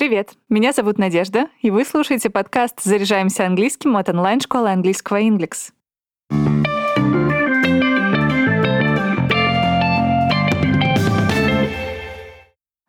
Привет, меня зовут Надежда, и вы слушаете подкаст «Заряжаемся английским» от онлайн-школы английского Inglix.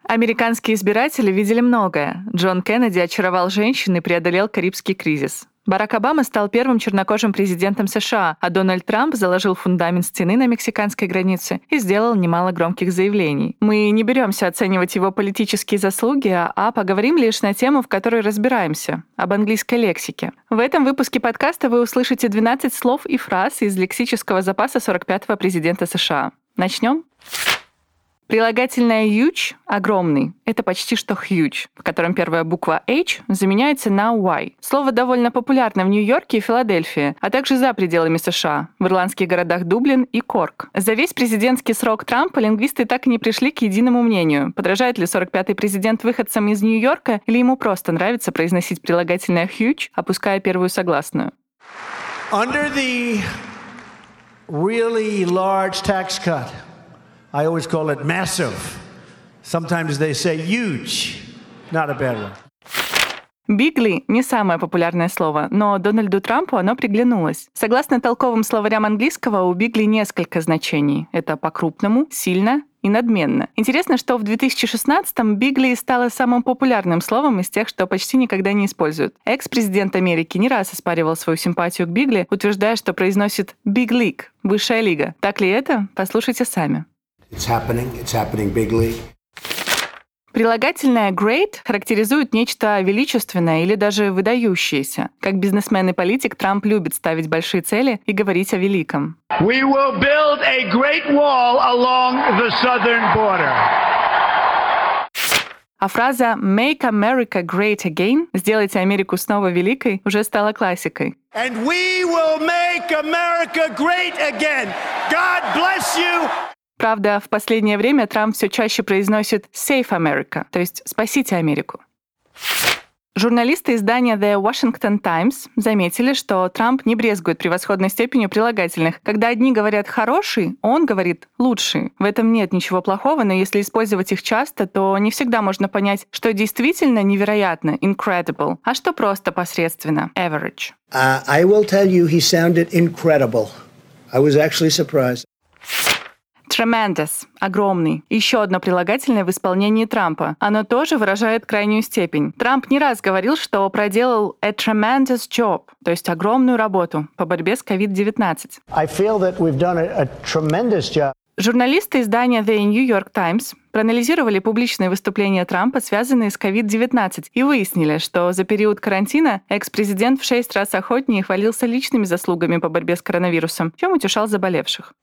Американские избиратели видели многое. Джон Кеннеди очаровал женщин и преодолел Карибский кризис. Барак Обама стал первым чернокожим президентом США, а Дональд Трамп заложил фундамент стены на мексиканской границе и сделал немало громких заявлений. Мы не беремся оценивать его политические заслуги, а поговорим лишь на тему, в которой разбираемся — об английской лексике. В этом выпуске подкаста вы услышите 12 слов и фраз из лексического запаса 45-го президента США. Начнем? Прилагательное huge — огромный. Это почти что huge, в котором первая буква H заменяется на Y. Слово довольно популярно в Нью-Йорке и Филадельфии, а также за пределами США, в ирландских городах Дублин и Корк. За весь президентский срок Трампа лингвисты так и не пришли к единому мнению, подражает ли 45-й президент выходцам из Нью-Йорка или ему просто нравится произносить прилагательное huge, опуская первую согласную. Under the really large tax cut, I always call it massive. Sometimes they say huge. Not a bad one. Бигли — не самое популярное слово, но Дональду Трампу оно приглянулось. Согласно толковым словарям английского, у бигли несколько значений. Это по-крупному, сильно и надменно. Интересно, что в 2016-м бигли стало самым популярным словом из тех, что почти никогда не используют. Экс-президент Америки не раз оспаривал свою симпатию к бигли, утверждая, что произносит «big league» — «высшая лига». Так ли это? Послушайте сами. It's happening. It's happening bigly. Прилагательное great характеризует нечто величественное или даже выдающееся. Как бизнесмен и политик, Трамп любит ставить большие цели и говорить о великом. We will build a great wall along the southern border. А фраза «Make America Great Again» — «Сделайте Америку снова великой» уже стала классикой. And we will make America great again. God bless you. Правда, в последнее время Трамп все чаще произносит «Save America», то есть «Спасите Америку». Журналисты издания The Washington Times заметили, что Трамп не брезгует превосходной степенью прилагательных. Когда одни говорят «хороший», он говорит «лучший». В этом нет ничего плохого, но если использовать их часто, то не всегда можно понять, что действительно невероятно incredible, а что просто посредственно average. Uh, I will tell you, he sounded incredible. I was actually surprised. Tremendous — огромный. Еще одно прилагательное в исполнении Трампа. Оно тоже выражает крайнюю степень. Трамп не раз говорил, что проделал a tremendous job, то есть огромную работу по борьбе с COVID-19. I feel that we've done a, a tremendous job. Журналисты издания The New York Times проанализировали публичные выступления Трампа, связанные с COVID-19, и выяснили, что за период карантина экс-президент в шесть раз охотнее хвалился личными заслугами по борьбе с коронавирусом, чем утешал заболевших.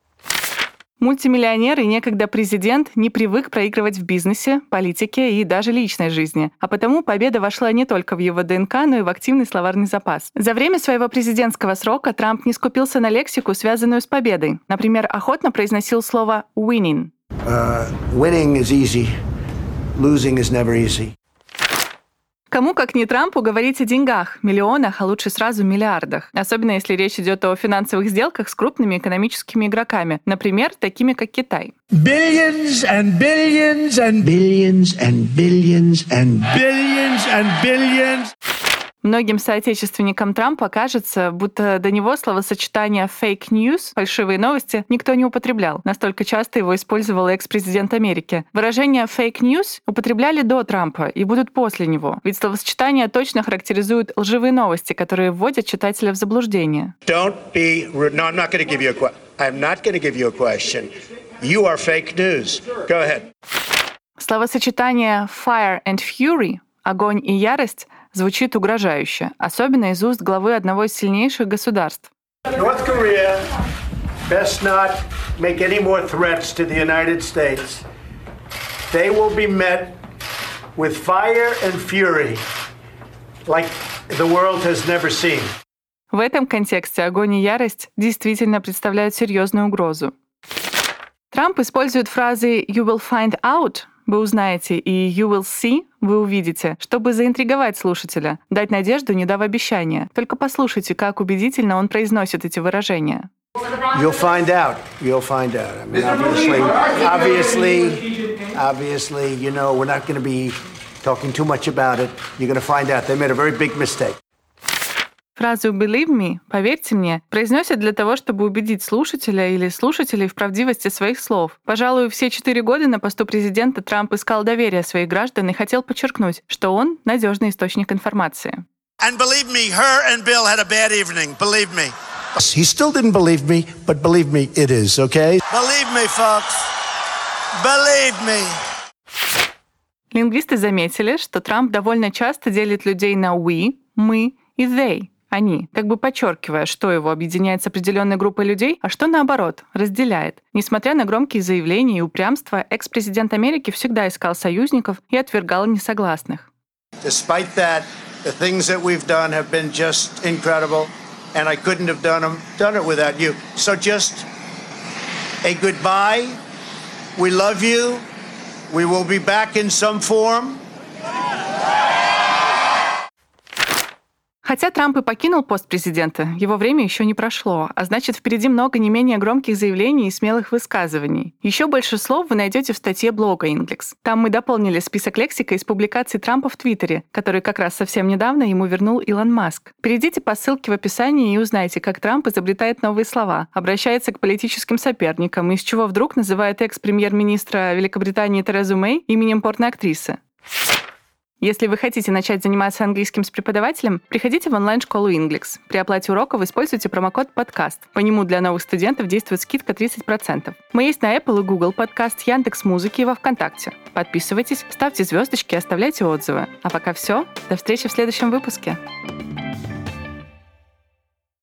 Мультимиллионер и некогда президент не привык проигрывать в бизнесе, политике и даже личной жизни, а потому победа вошла не только в его ДНК, но и в активный словарный запас. За время своего президентского срока Трамп не скупился на лексику, связанную с победой. Например, охотно произносил слово «winning». Uh, winning is easy. Losing is never easy. Кому, как не Трампу, говорить о деньгах, миллионах, а лучше сразу миллиардах. Особенно если речь идет о финансовых сделках с крупными экономическими игроками, например, такими как Китай. Billions and billions and Billions and billions and billions and billions. Многим соотечественникам Трампа кажется, будто до него словосочетание fake news, фальшивые новости, никто не употреблял. Настолько часто его использовал экс-президент Америки. Выражение fake news употребляли до Трампа и будут после него. Ведь словосочетание точно характеризует лживые новости, которые вводят читателя в заблуждение. Don't be rude. No, I'm not going to give you a question. I'm not going to give you a question. You are fake news. Go ahead. Словосочетание fire and fury — огонь и ярость — звучит угрожающе, особенно из уст главы одного из сильнейших государств. North Korea best not make any more threats to the United States. They will be met with fire and fury like the world has never seen. В этом контексте огонь и ярость действительно представляют серьезную угрозу. Трамп использует фразы «you will find out» вы узнаете, и you will see вы увидите, чтобы заинтриговать слушателя, дать надежду, не дав обещания. Только послушайте, как убедительно он произносит эти выражения. You'll find out. You'll find out. I mean, obviously, obviously, obviously, you know, we're not going to be talking too much about it. You're going to find out they made a very big mistake. Фразу «believe me», «поверьте мне» произносят для того, чтобы убедить слушателя или слушателей в правдивости своих слов. Пожалуй, все четыре года на посту президента Трамп искал доверие своих граждан и хотел подчеркнуть, что он надежный источник информации. And believe me, her and Bill had a bad evening. Believe me. He still didn't believe me, but believe me, it is, okay? Believe me, folks. Believe me. Лингвисты заметили, что Трамп довольно часто делит людей на «we», «мы» и «they», они, как бы подчеркивая, что его объединяет с определенной группой людей, а что наоборот, разделяет. Несмотря на громкие заявления и упрямство, экс-президент Америки всегда искал союзников и отвергал несогласных. That, done done. So just a goodbye. We love you. We will be back in some form. Хотя Трамп и покинул пост президента, его время еще не прошло, а значит, впереди много не менее громких заявлений и смелых высказываний. Еще больше слов вы найдете в статье блога Inglix. Там мы дополнили список лексика из публикаций Трампа в Твиттере, который как раз совсем недавно ему вернул Илон Маск. Перейдите по ссылке в описании и узнайте, как Трамп изобретает новые слова, обращается к политическим соперникам, из чего вдруг называет экс-премьер-министра Великобритании Терезу Мэй именем порноактрисы. Если вы хотите начать заниматься английским с преподавателем, приходите в онлайн-школу Inglix. При оплате уроков используйте промокод «Подкаст». По нему для новых студентов действует скидка 30%. Мы есть на Apple и Google Подкаст, Яндекс Музыки и во Вконтакте. Подписывайтесь, ставьте звездочки, оставляйте отзывы. А пока все. До встречи в следующем выпуске.